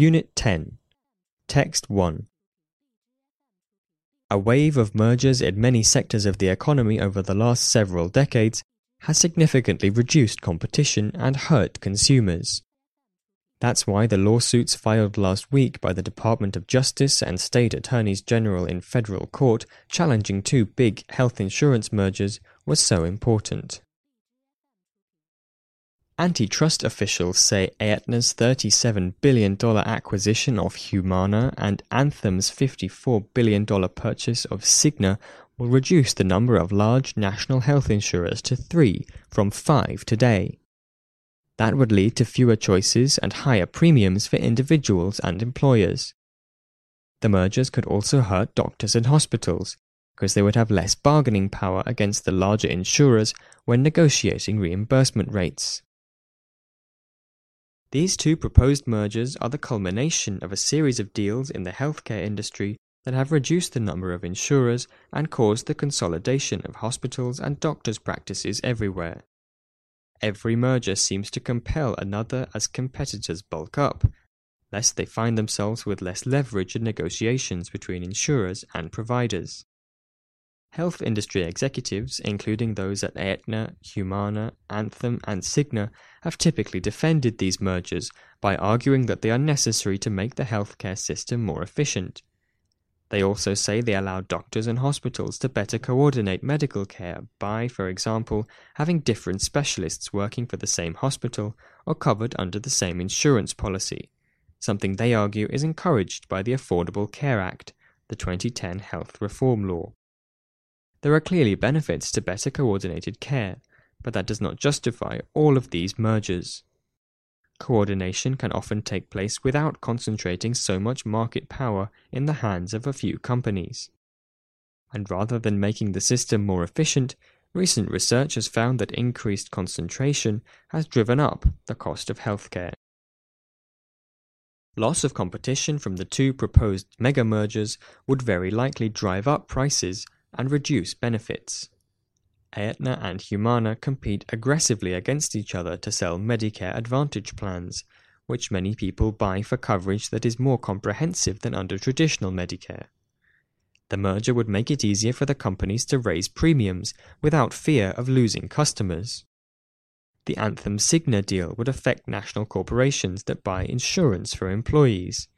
Unit 10 Text 1 A wave of mergers in many sectors of the economy over the last several decades has significantly reduced competition and hurt consumers. That's why the lawsuits filed last week by the Department of Justice and state attorneys general in federal court challenging two big health insurance mergers was so important. Antitrust officials say Aetna's $37 billion acquisition of Humana and Anthem's $54 billion purchase of Cigna will reduce the number of large national health insurers to three from five today. That would lead to fewer choices and higher premiums for individuals and employers. The mergers could also hurt doctors and hospitals, because they would have less bargaining power against the larger insurers when negotiating reimbursement rates. These two proposed mergers are the culmination of a series of deals in the healthcare industry that have reduced the number of insurers and caused the consolidation of hospitals and doctors' practices everywhere. Every merger seems to compel another as competitors bulk up, lest they find themselves with less leverage in negotiations between insurers and providers. Health industry executives, including those at Aetna, Humana, Anthem, and Cigna, have typically defended these mergers by arguing that they are necessary to make the healthcare system more efficient. They also say they allow doctors and hospitals to better coordinate medical care by, for example, having different specialists working for the same hospital or covered under the same insurance policy, something they argue is encouraged by the Affordable Care Act, the 2010 health reform law. There are clearly benefits to better coordinated care, but that does not justify all of these mergers. Coordination can often take place without concentrating so much market power in the hands of a few companies. And rather than making the system more efficient, recent research has found that increased concentration has driven up the cost of healthcare. Loss of competition from the two proposed mega mergers would very likely drive up prices and reduce benefits. Aetna and Humana compete aggressively against each other to sell Medicare Advantage plans, which many people buy for coverage that is more comprehensive than under traditional Medicare. The merger would make it easier for the companies to raise premiums without fear of losing customers. The Anthem Cigna deal would affect national corporations that buy insurance for employees.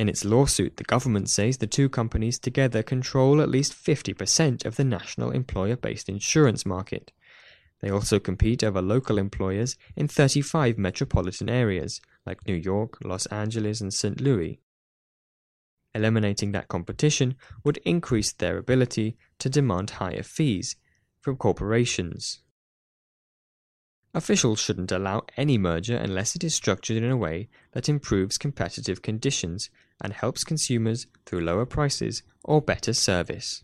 In its lawsuit, the government says the two companies together control at least 50% of the national employer based insurance market. They also compete over local employers in 35 metropolitan areas, like New York, Los Angeles, and St. Louis. Eliminating that competition would increase their ability to demand higher fees from corporations. Officials shouldn't allow any merger unless it is structured in a way that improves competitive conditions and helps consumers through lower prices or better service.